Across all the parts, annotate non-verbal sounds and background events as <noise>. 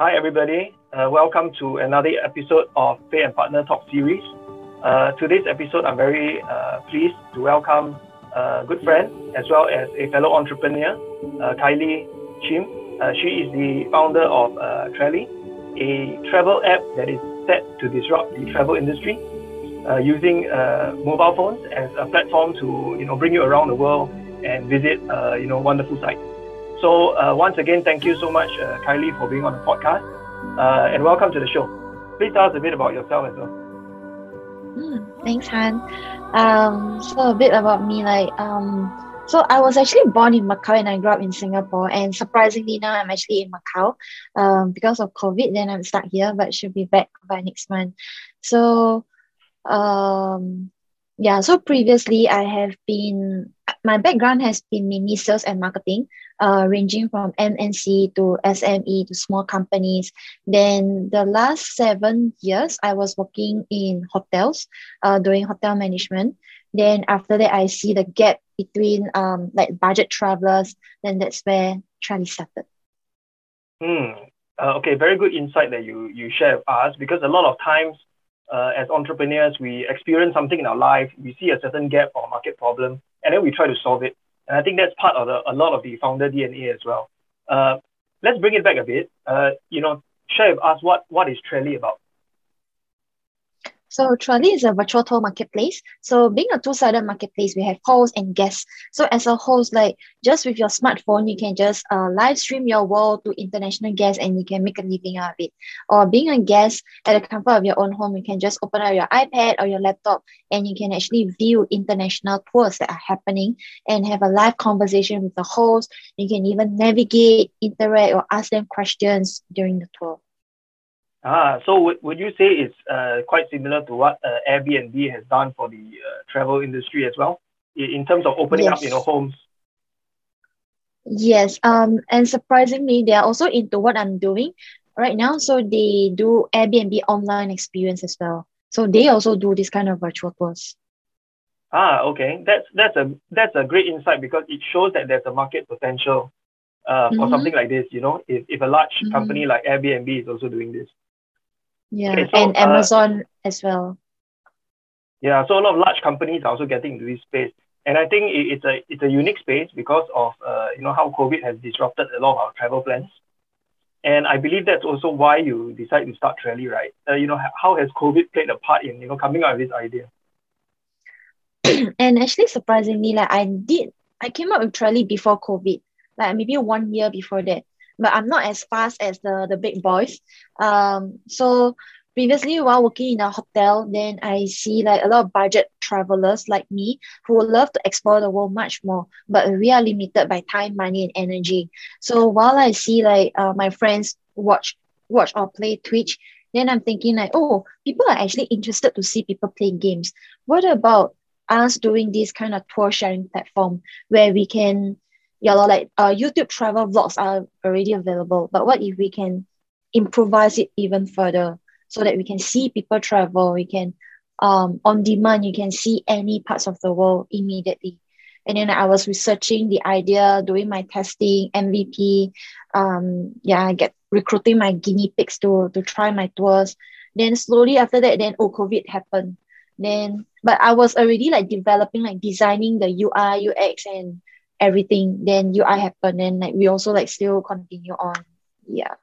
Hi, everybody. Uh, welcome to another episode of Pay and Partner Talk series. Uh, today's episode, I'm very uh, pleased to welcome a good friend as well as a fellow entrepreneur, uh, Kylie Chim. Uh, she is the founder of uh, Trelly, a travel app that is set to disrupt the travel industry uh, using mobile phones as a platform to you know bring you around the world and visit you know wonderful sites. So uh, once again, thank you so much, uh, Kylie, for being on the podcast, uh, and welcome to the show. Please tell us a bit about yourself as well. Mm, thanks, Han. Um, so a bit about me, like um, so I was actually born in Macau and I grew up in Singapore. And surprisingly, now I'm actually in Macau. Um, because of COVID, then I'm stuck here, but should be back by next month. So, um, yeah. So previously, I have been my background has been mainly sales and marketing uh, ranging from MNC to SME to small companies. Then the last seven years, I was working in hotels, uh, doing hotel management. Then after that, I see the gap between um, like budget travelers. Then that's where Trelly started. Hmm. Uh, okay, very good insight that you you share with us because a lot of times uh, as entrepreneurs, we experience something in our life, we see a certain gap or market problem, and then we try to solve it. And I think that's part of the, a lot of the founder DNA as well. Uh, let's bring it back a bit. Uh, you know, share with us what, what is Trelly about? So Trelly is a virtual tour marketplace. So being a two-sided marketplace, we have hosts and guests. So as a host, like just with your smartphone, you can just uh, live stream your world to international guests and you can make a living out of it. Or being a guest at the comfort of your own home, you can just open up your iPad or your laptop and you can actually view international tours that are happening and have a live conversation with the host. You can even navigate, interact, or ask them questions during the tour. Ah, so would, would you say it's uh, quite similar to what uh, Airbnb has done for the uh, travel industry as well, in, in terms of opening yes. up, you know, homes? Yes, um, and surprisingly, they are also into what I'm doing right now. So they do Airbnb online experience as well. So they also do this kind of virtual tours. Ah, okay. That's that's a that's a great insight because it shows that there's a market potential uh, for mm-hmm. something like this. You know, if, if a large mm-hmm. company like Airbnb is also doing this. Yeah, okay, so, and uh, Amazon as well. Yeah, so a lot of large companies are also getting into this space, and I think it, it's a it's a unique space because of uh, you know how COVID has disrupted a lot of our travel plans, and I believe that's also why you decide to start Trelly, right? Uh, you know how has COVID played a part in you know coming up with this idea? <clears throat> and actually, surprisingly, like I did, I came up with Trelly before COVID, like maybe one year before that but I'm not as fast as the, the big boys. Um, so previously while working in a hotel, then I see like a lot of budget travelers like me who would love to explore the world much more, but we are limited by time, money, and energy. So while I see like uh, my friends watch watch or play Twitch, then I'm thinking like, oh, people are actually interested to see people play games. What about us doing this kind of tour sharing platform where we can yeah, like uh, YouTube travel vlogs are already available. But what if we can improvise it even further so that we can see people travel? We can, um, on demand, you can see any parts of the world immediately. And then I was researching the idea, doing my testing, MVP. Um, yeah, I get recruiting my guinea pigs to to try my tours. Then slowly after that, then oh, COVID happened. Then, but I was already like developing, like designing the UI, UX, and everything then UI happen and like we also like still continue on. Yeah.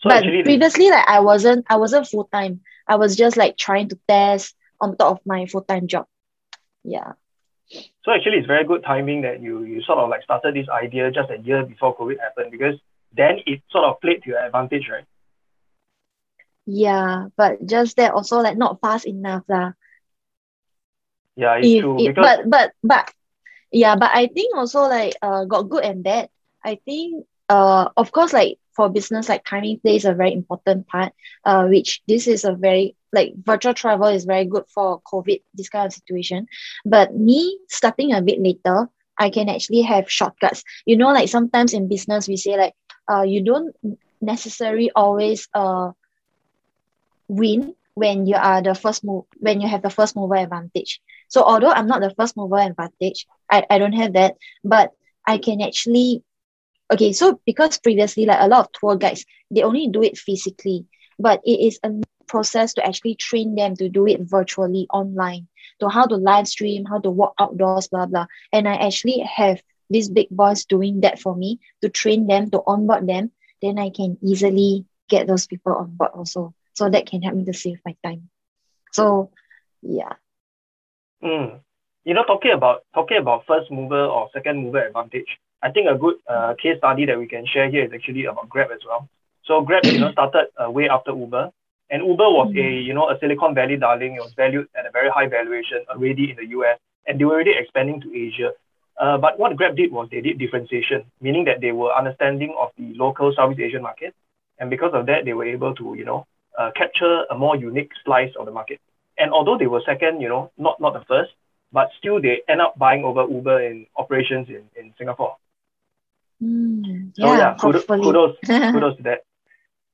So but previously like I wasn't I wasn't full time I was just like trying to test on top of my full time job. Yeah. So actually it's very good timing that you you sort of like started this idea just a year before COVID happened because then it sort of played to your advantage right? Yeah but just that also like not fast enough lah. yeah it's if, true because... but but but yeah but i think also like uh got good and bad. I think uh of course like for business like timing plays a very important part uh which this is a very like virtual travel is very good for covid this kind of situation. But me starting a bit later i can actually have shortcuts. You know like sometimes in business we say like uh you don't necessarily always uh win when you are the first move when you have the first mover advantage so although I'm not the first mover advantage, I, I don't have that, but I can actually okay, so because previously, like a lot of tour guides, they only do it physically, but it is a process to actually train them to do it virtually online, to how to live stream, how to walk outdoors, blah blah. And I actually have these big boys doing that for me to train them, to onboard them. Then I can easily get those people on board also. So that can help me to save my time. So yeah. Mm. You know, talking about talking about first mover or second mover advantage, I think a good uh, case study that we can share here is actually about Grab as well. So Grab, you know, started uh, way after Uber, and Uber was mm. a you know a Silicon Valley darling. It was valued at a very high valuation already in the US, and they were already expanding to Asia. Uh, but what Grab did was they did differentiation, meaning that they were understanding of the local Southeast Asian market, and because of that, they were able to you know uh, capture a more unique slice of the market. And although they were second, you know, not not the first, but still they end up buying over Uber in operations in, in Singapore. Mm, yeah, so yeah, kudos, kudos, <laughs> kudos to that.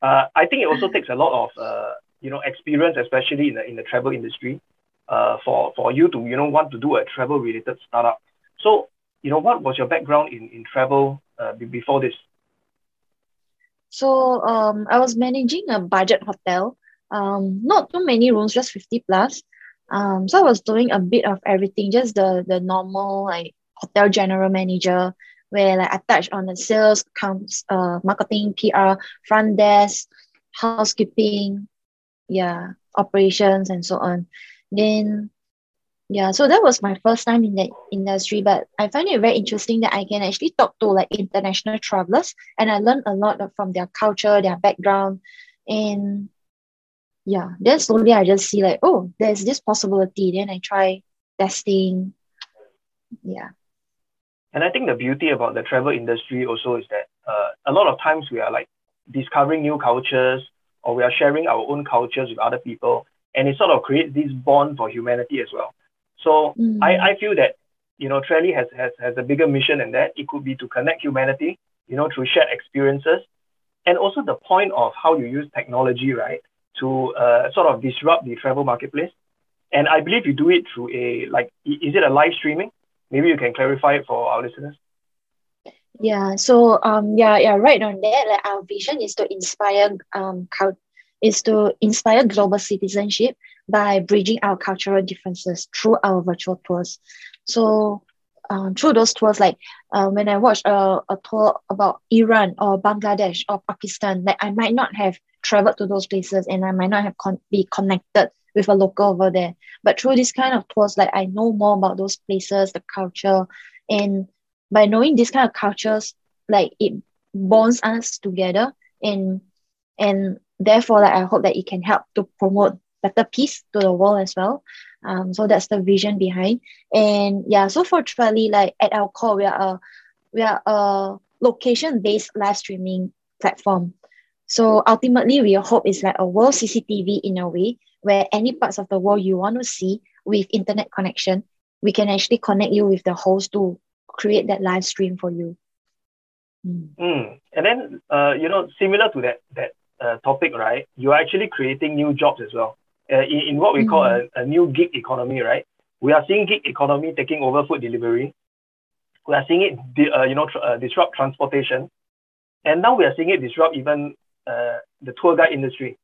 Uh, I think it also takes a lot of uh, you know experience, especially in the in the travel industry, uh, for for you to you know want to do a travel related startup. So you know what was your background in in travel uh, before this? So um, I was managing a budget hotel. Um, not too many rooms, just fifty plus. Um, so I was doing a bit of everything, just the the normal like hotel general manager, where like I touch on the sales, accounts, uh, marketing, PR, front desk, housekeeping, yeah, operations and so on. Then yeah, so that was my first time in that industry, but I find it very interesting that I can actually talk to like international travelers and I learned a lot from their culture, their background. And yeah, then slowly I just see like, oh, there's this possibility. Then I try testing. Yeah. And I think the beauty about the travel industry also is that uh, a lot of times we are like discovering new cultures or we are sharing our own cultures with other people. And it sort of creates this bond for humanity as well. So mm. I, I feel that, you know, Trelly has, has, has a bigger mission than that. It could be to connect humanity, you know, through shared experiences. And also the point of how you use technology, right, to uh, sort of disrupt the travel marketplace. And I believe you do it through a, like, is it a live streaming? Maybe you can clarify it for our listeners. Yeah, so um, yeah, yeah, right on that. Like our vision is to inspire um, is to inspire global citizenship by bridging our cultural differences through our virtual tours. So um, through those tours, like uh, when I watch a, a tour about Iran or Bangladesh or Pakistan, like I might not have traveled to those places and I might not have con- be connected with a local over there. But through this kind of tours, like I know more about those places, the culture, and by knowing this kind of cultures, like it bonds us together and and therefore like I hope that it can help to promote better peace to the world as well. Um, so that's the vision behind. And yeah, so for like at our core, we are a we are a location-based live streaming platform. So ultimately, we hope is like a world CCTV in a way where any parts of the world you want to see with internet connection, we can actually connect you with the host to create that live stream for you. Mm. And then, uh, you know, similar to that that uh, topic, right? You're actually creating new jobs as well uh, in, in what we call a, mm. a new gig economy, right? We are seeing gig economy taking over food delivery. We are seeing it, uh, you know, tr- uh, disrupt transportation, and now we are seeing it disrupt even uh, the tour guide industry.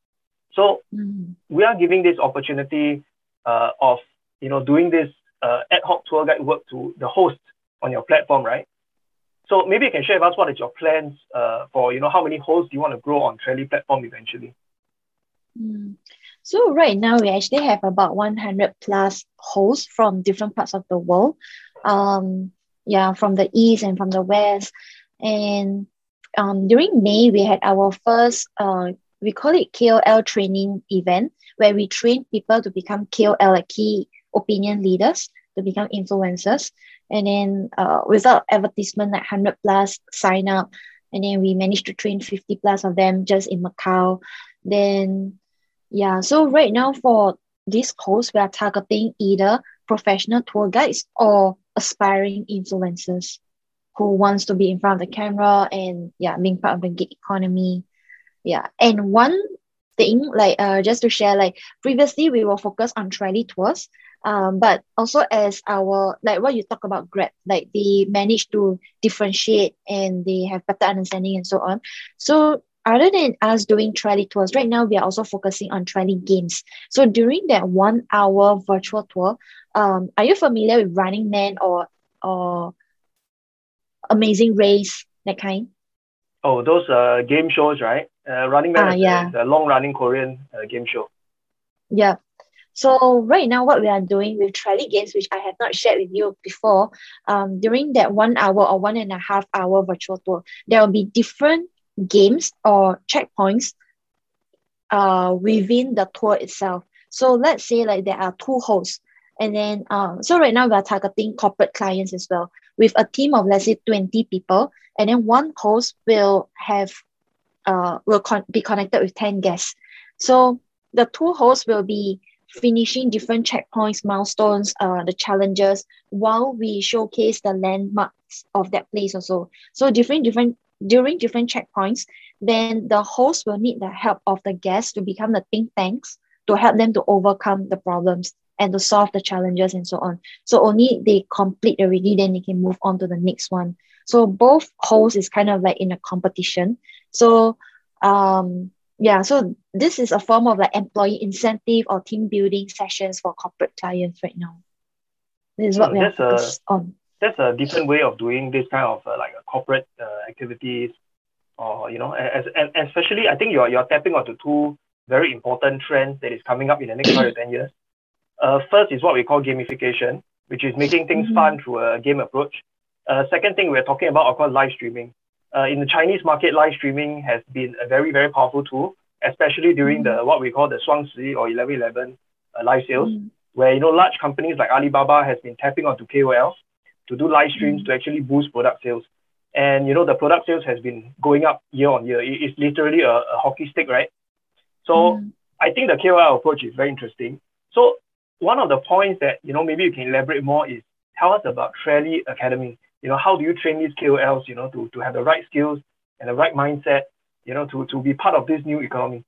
So mm. we are giving this opportunity uh, of, you know, doing this uh, ad hoc tour guide work to the host on your platform, right? So maybe you can share with us what is your plans uh, for, you know, how many hosts do you want to grow on Trelly platform eventually? Mm. So right now we actually have about 100 plus hosts from different parts of the world. Um, yeah, from the east and from the west. And um, during May, we had our first, uh, we call it KOL training event, where we train people to become KOL, like key opinion leaders, to become influencers. And then uh, without advertisement, like 100 plus sign up. And then we managed to train 50 plus of them just in Macau. Then yeah, so right now for this course, we are targeting either professional tour guides or aspiring influencers who wants to be in front of the camera and yeah, being part of the gig economy. Yeah, and one thing like uh just to share like previously we were focused on Trelly tours, Um, but also as our like what you talk about Grab, like they manage to differentiate and they have better understanding and so on. So other than us doing Trelly tours, right now we are also focusing on Trelly games. So during that one hour virtual tour, um, are you familiar with Running Man or or Amazing Race that kind? Oh, those uh game shows, right? Uh, Running Man Ah, is, yeah. is a long running Korean uh, game show. Yeah. So right now, what we are doing with Trelly Games, which I have not shared with you before, um, during that one hour or one and a half hour virtual tour, there will be different games or checkpoints uh, within the tour itself. So let's say like there are two hosts, and then uh, so right now we are targeting corporate clients as well with a team of let's say 20 people, and then one host will have uh, will con- be connected with 10 guests. So the two hosts will be finishing different checkpoints, milestones, uh, the challenges, while we showcase the landmarks of that place also. So different, different during different checkpoints, then the host will need the help of the guests to become the think tanks to help them to overcome the problems and to solve the challenges and so on. So only they complete already, then they can move on to the next one. So both hosts is kind of like in a competition. So um yeah, so this is a form of like employee incentive or team building sessions for corporate clients right now. This is what we are focused on that's a different way of doing this kind of uh, like a corporate uh, activities or you know as, and especially i think you're, you're tapping onto two very important trends that is coming up in the next five to ten years. Uh, first is what we call gamification which is making things mm-hmm. fun through a game approach. Uh, second thing we're talking about of course live streaming. Uh, in the chinese market live streaming has been a very very powerful tool especially during the mm-hmm. what we call the Shuangxi or 1111 uh, live sales mm. where you know large companies like alibaba has been tapping onto kols to do live streams Mm. to actually boost product sales. And you know the product sales has been going up year on year. It's literally a, a hockey stick, right? So Mm. I think the KOL approach is very interesting. So one of the points that you know maybe you can elaborate more is tell us about Trelly Academy. You know, how do you train these KOLs, you know, to, to have the right skills and the right mindset, you know, to, to be part of this new economy?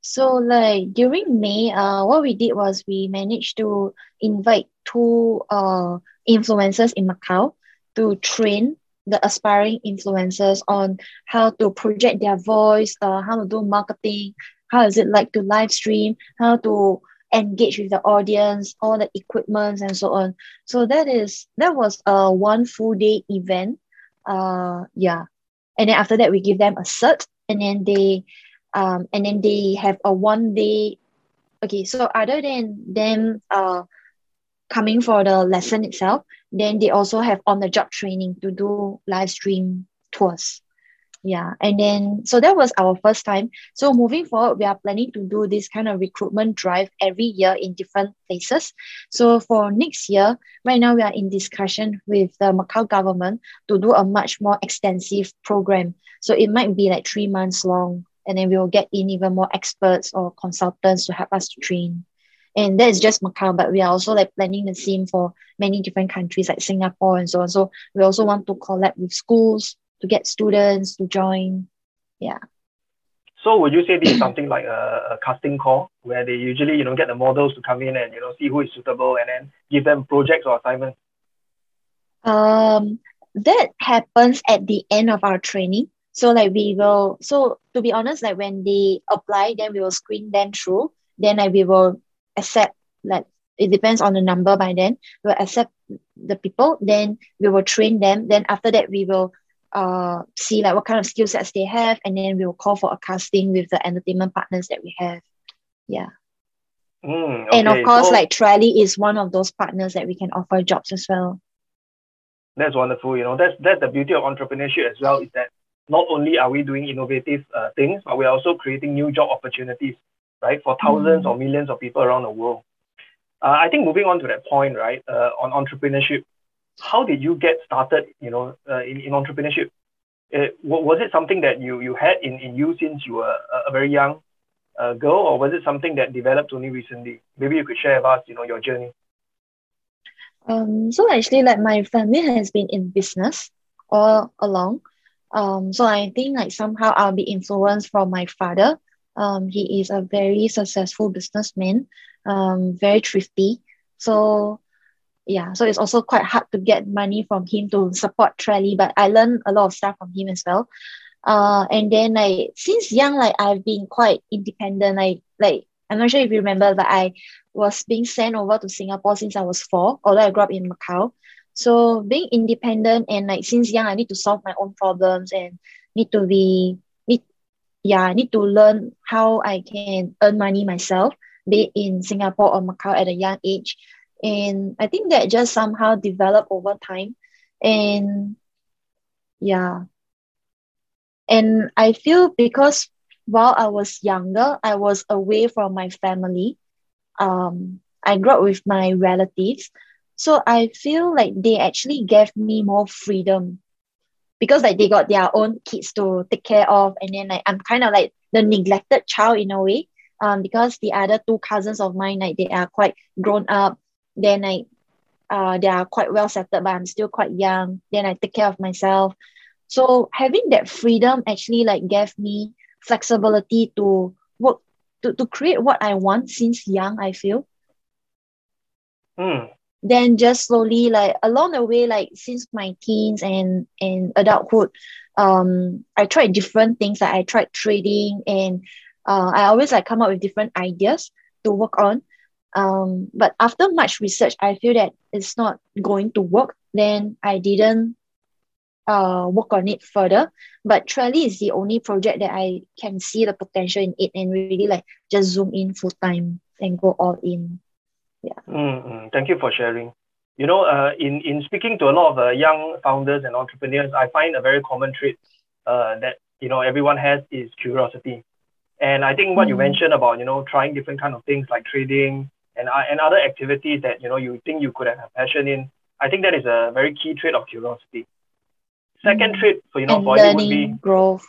So like during May, uh, what we did was we managed to invite two uh influencers in Macau to train the aspiring influencers on how to project their voice, uh, how to do marketing, how is it like to live stream, how to engage with the audience, all the equipments and so on. So that is that was a one full day event. Uh yeah. And then after that we give them a cert and then they um, and then they have a one day okay so other than them uh, coming for the lesson itself then they also have on the job training to do live stream tours. Yeah and then so that was our first time. So moving forward we are planning to do this kind of recruitment drive every year in different places. So for next year right now we are in discussion with the macau government to do a much more extensive program. So it might be like three months long and then we will get in even more experts or consultants to help us to train. And that is just Macau, but we are also like planning the same for many different countries like Singapore and so on. So we also want to collab with schools to get students to join. Yeah. So would you say this is something like a, a casting call where they usually, you know, get the models to come in and, you know, see who is suitable and then give them projects or assignments? Um, that happens at the end of our training. So like we will, so to be honest, like when they apply, then we will screen them through. Then like we will accept like it depends on the number by then. We'll accept the people, then we will train them. Then after that we will uh see like what kind of skill sets they have, and then we will call for a casting with the entertainment partners that we have. Yeah. Mm, and of course, so like Trelly is one of those partners that we can offer jobs as well. that's wonderful. You know, that's that's the beauty of entrepreneurship as well. Is that not only are we doing innovative uh, things, but we're also creating new job opportunities, right, for thousands Mm. or millions of people around the world. Uh, I think moving on to that point, right, uh, on entrepreneurship, how did you get started, you know, uh, in, in entrepreneurship? Uh, wa- was it something that you, you had in, in you since you were a, a very young uh, girl, or was it something that developed only recently? Maybe you could share with us, you know, your journey. Um, so actually, like my family has been in business all along. Um, so I think like somehow I'll be influenced from my father. Um, he is a very successful businessman, um, very thrifty. So yeah, so it's also quite hard to get money from him to support Trelly, but I learned a lot of stuff from him as well. Uh, and then like since young, like I've been quite independent. Like like I'm not sure if you remember, but I was being sent over to Singapore since I was four, although I grew up in Macau. So being independent and like since young, I need to solve my own problems and need to be need yeah, I need to learn how I can earn money myself, be it in Singapore or Macau at a young age. And I think that just somehow developed over time. And yeah. And I feel because while I was younger, I was away from my family. Um, I grew up with my relatives. So I feel like they actually gave me more freedom because like they got their own kids to take care of. And then like I'm kind of like the neglected child in a way. Um, because the other two cousins of mine, like they are quite grown up. Then like uh, they are quite well settled, but I'm still quite young. Then I take care of myself. So having that freedom actually like gave me flexibility to work to, to create what I want since young, I feel. Mm. Then just slowly like along the way, like since my teens and, and adulthood, um, I tried different things. Like I tried trading and uh, I always like come up with different ideas to work on. Um, but after much research, I feel that it's not going to work. Then I didn't uh, work on it further. But Trelly is the only project that I can see the potential in it and really like just zoom in full time and go all in. Yeah. Mm-hmm. Thank you for sharing. You know, uh, in, in speaking to a lot of uh, young founders and entrepreneurs, I find a very common trait uh, that, you know, everyone has is curiosity. And I think what mm. you mentioned about, you know, trying different kind of things like trading and, uh, and other activities that, you know, you think you could have a passion in, I think that is a very key trait of curiosity. Second mm. trait for you know and for learning, would be growth.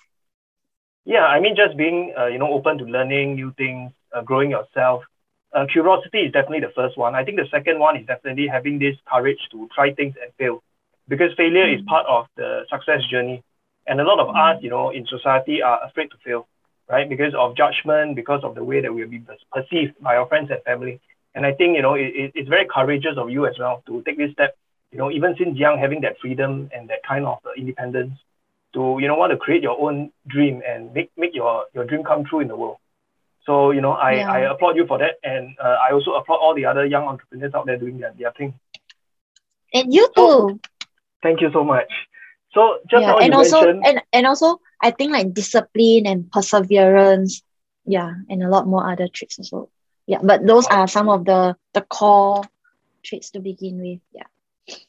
Yeah, I mean just being uh, you know open to learning new things, uh, growing yourself. Uh, curiosity is definitely the first one. I think the second one is definitely having this courage to try things and fail, because failure mm. is part of the success journey. And a lot of mm. us, you know, in society are afraid to fail, right? Because of judgment, because of the way that we'll be perceived by our friends and family. And I think you know it, it, it's very courageous of you as well to take this step you know, even since young, having that freedom and that kind of uh, independence to, you know, want to create your own dream and make, make your, your dream come true in the world. So, you know, I, yeah. I applaud you for that. And uh, I also applaud all the other young entrepreneurs out there doing their, their thing. And you too. Thank you so much. So just yeah, and also and, and also I think like discipline and perseverance, yeah, and a lot more other tricks also. Yeah, but those are some of the the core traits to begin with. Yeah.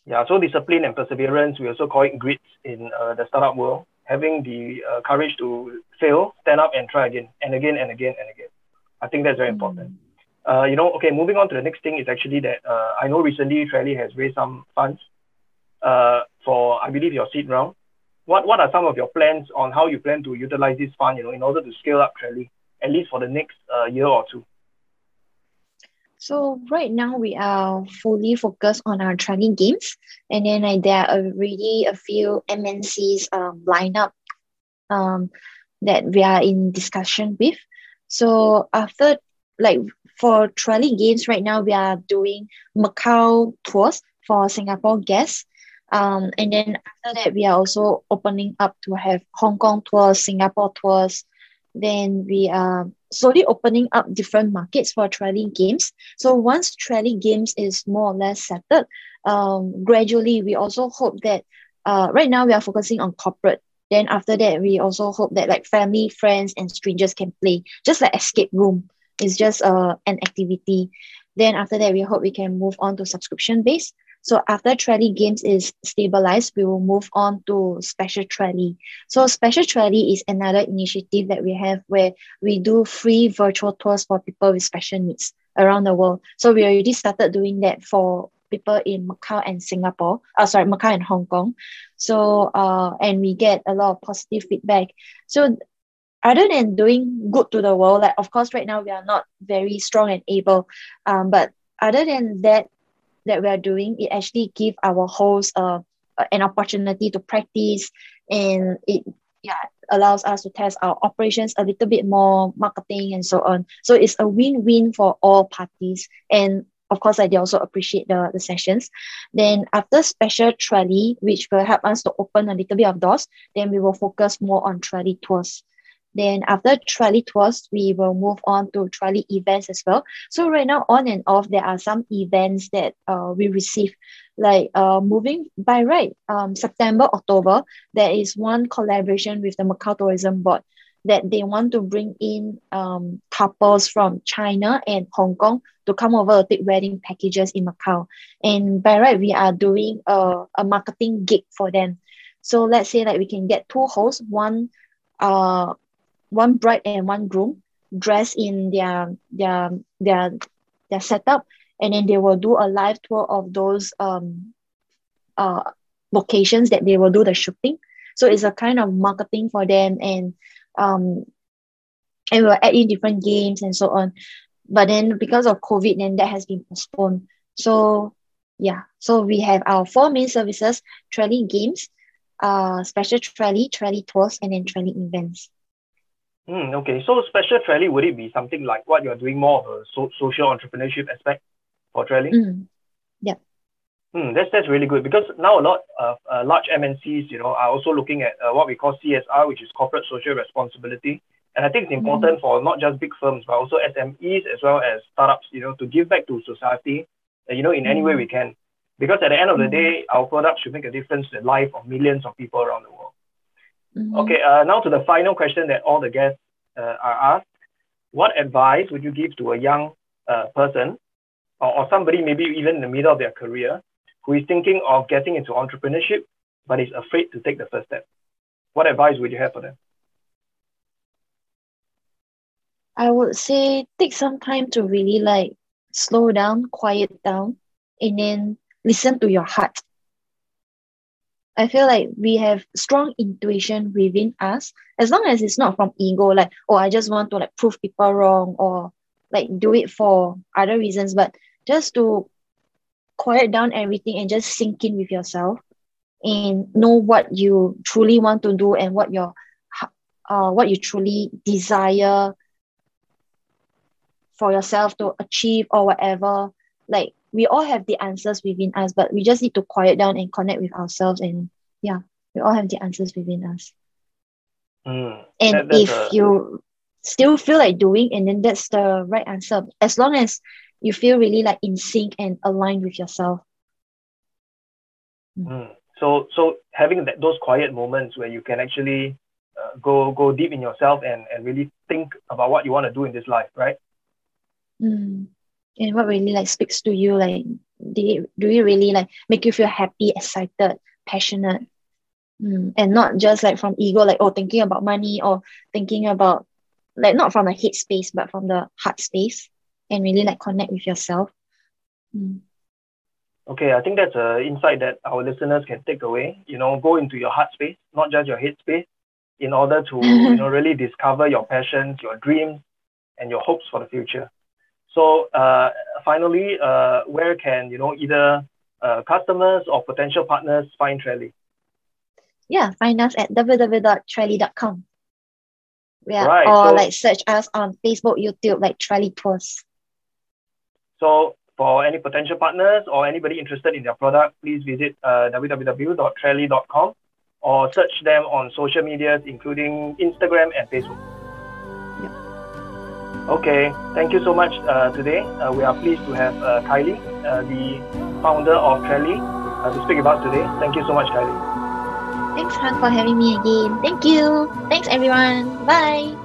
Yeah, so discipline and perseverance, we also call it grit in uh, the startup world. Having the uh, courage to fail, stand up and try again and again and again and again. I think that's very mm. important. Uh, you know, okay, moving on to the next thing is actually that uh, I know recently Trelly has raised some funds uh, for, I believe, your seed round. What, what are some of your plans on how you plan to utilize this fund, you know, in order to scale up Trelly, at least for the next uh, year or two? So right now we are fully focused on our training games, and then like, there are already a few MNCs um, lined up um, that we are in discussion with. So after like for Trelly Games right now, we are doing Macau tours for Singapore guests. Um, and then after that, we are also opening up to have Hong Kong tours, Singapore tours. Then we are slowly opening up different markets for Trelly games. So once Trelly games is more or less settled, um, gradually we also hope that uh, right now we are focusing on corporate. Then after that, we also hope that like family, friends, and strangers can play, just like escape room. It's just uh, an activity. Then after that, we hope we can move on to subscription base. So after Trelly Games is stabilized, we will move on to Special Trelly. So Special Trelly is another initiative that we have where we do free virtual tours for people with special needs around the world. So we already started doing that for people in Macau and Singapore. Oh, sorry, Macau and Hong Kong. So uh, and we get a lot of positive feedback. So other than doing good to the world, like of course right now we are not very strong and able, um, but other than that, that we are doing, it actually give our hosts uh, an opportunity to practice and it yeah allows us to test our operations a little bit more, marketing and so on. So it's a win-win for all parties. And of course, like, they also appreciate the, the sessions. Then after special Trelly, which will help us to open a little bit of doors, then we will focus more on Trelly tours. Then after Trelly tours, we will move on to Trelly events as well. So right now, on and off, there are some events that uh, we receive, like uh, moving by right, um, September, October, there is one collaboration with the Macau Tourism Board that they want to bring in um, couples from China and Hong Kong to come over to take wedding packages in Macau. And by right, we are doing a, a marketing gig for them. So let's say like we can get two hosts, one uh one bride and one groom dressed in their their their their setup and then they will do a live tour of those um uh locations that they will do the shooting. So it's a kind of marketing for them and um and we'll add in different games and so on. But then because of covid then that has been postponed. So yeah. So we have our four main services Trelly games uh special Trelly Trelly tours and then Trelly events Mm, okay, so special Trelly would it be something like what you're doing more of a so- social entrepreneurship aspect for Trelly? Mm. Yeah. Mm, that's that's really good because now a lot of uh, large MNCs, you know, are also looking at uh, what we call CSR, which is corporate social responsibility, and I think it's important mm. for not just big firms but also SMEs as well as startups, you know, to give back to society, uh, you know, in mm. any way we can, because at the end of the mm. day, our products should make a difference in the life of millions of people around the world. Mm-hmm. Okay, uh, now to the final question that all the guests uh, are asked. What advice would you give to a young uh, person or, or somebody maybe even in the middle of their career who is thinking of getting into entrepreneurship but is afraid to take the first step? What advice would you have for them? I would say take some time to really like slow down, quiet down, and then listen to your heart. I feel like we have strong intuition within us, as long as it's not from ego, like, oh, I just want to like prove people wrong or like do it for other reasons, but just to quiet down everything and just sink in with yourself and know what you truly want to do and what your uh what you truly desire for yourself to achieve or whatever. Like we all have the answers within us, but we just need to quiet down and connect with ourselves. And yeah, we all have the answers within us. Mm, and that, if a... you still feel like doing, and then that's the right answer, as long as you feel really like in sync and aligned with yourself. Mm. So, so having that, those quiet moments where you can actually uh, go go deep in yourself and, and really think about what you want to do in this life, right? Mm and what really like speaks to you like do it, do it really like make you feel happy excited passionate mm. and not just like from ego like oh thinking about money or thinking about like not from the head space but from the heart space and really like connect with yourself mm. okay i think that's an insight that our listeners can take away you know go into your heart space not just your head space in order to you <laughs> know really discover your passions your dreams and your hopes for the future so uh, finally, uh, where can you know either uh, customers or potential partners find Trelly? Yeah, find us at www.trelly.com. Yeah, right, or so, like search us on Facebook, YouTube, like Trelly Tours. So for any potential partners or anybody interested in their product, please visit uh, www.trelly.com or search them on social medias, including Instagram and Facebook. Okay, thank you so much uh, today. Uh, we are pleased to have uh, Kylie, uh, the founder of Trelly, uh, to speak about today. Thank you so much, Kylie. Thanks, Han, for having me again. Thank you. Thanks, everyone. Bye.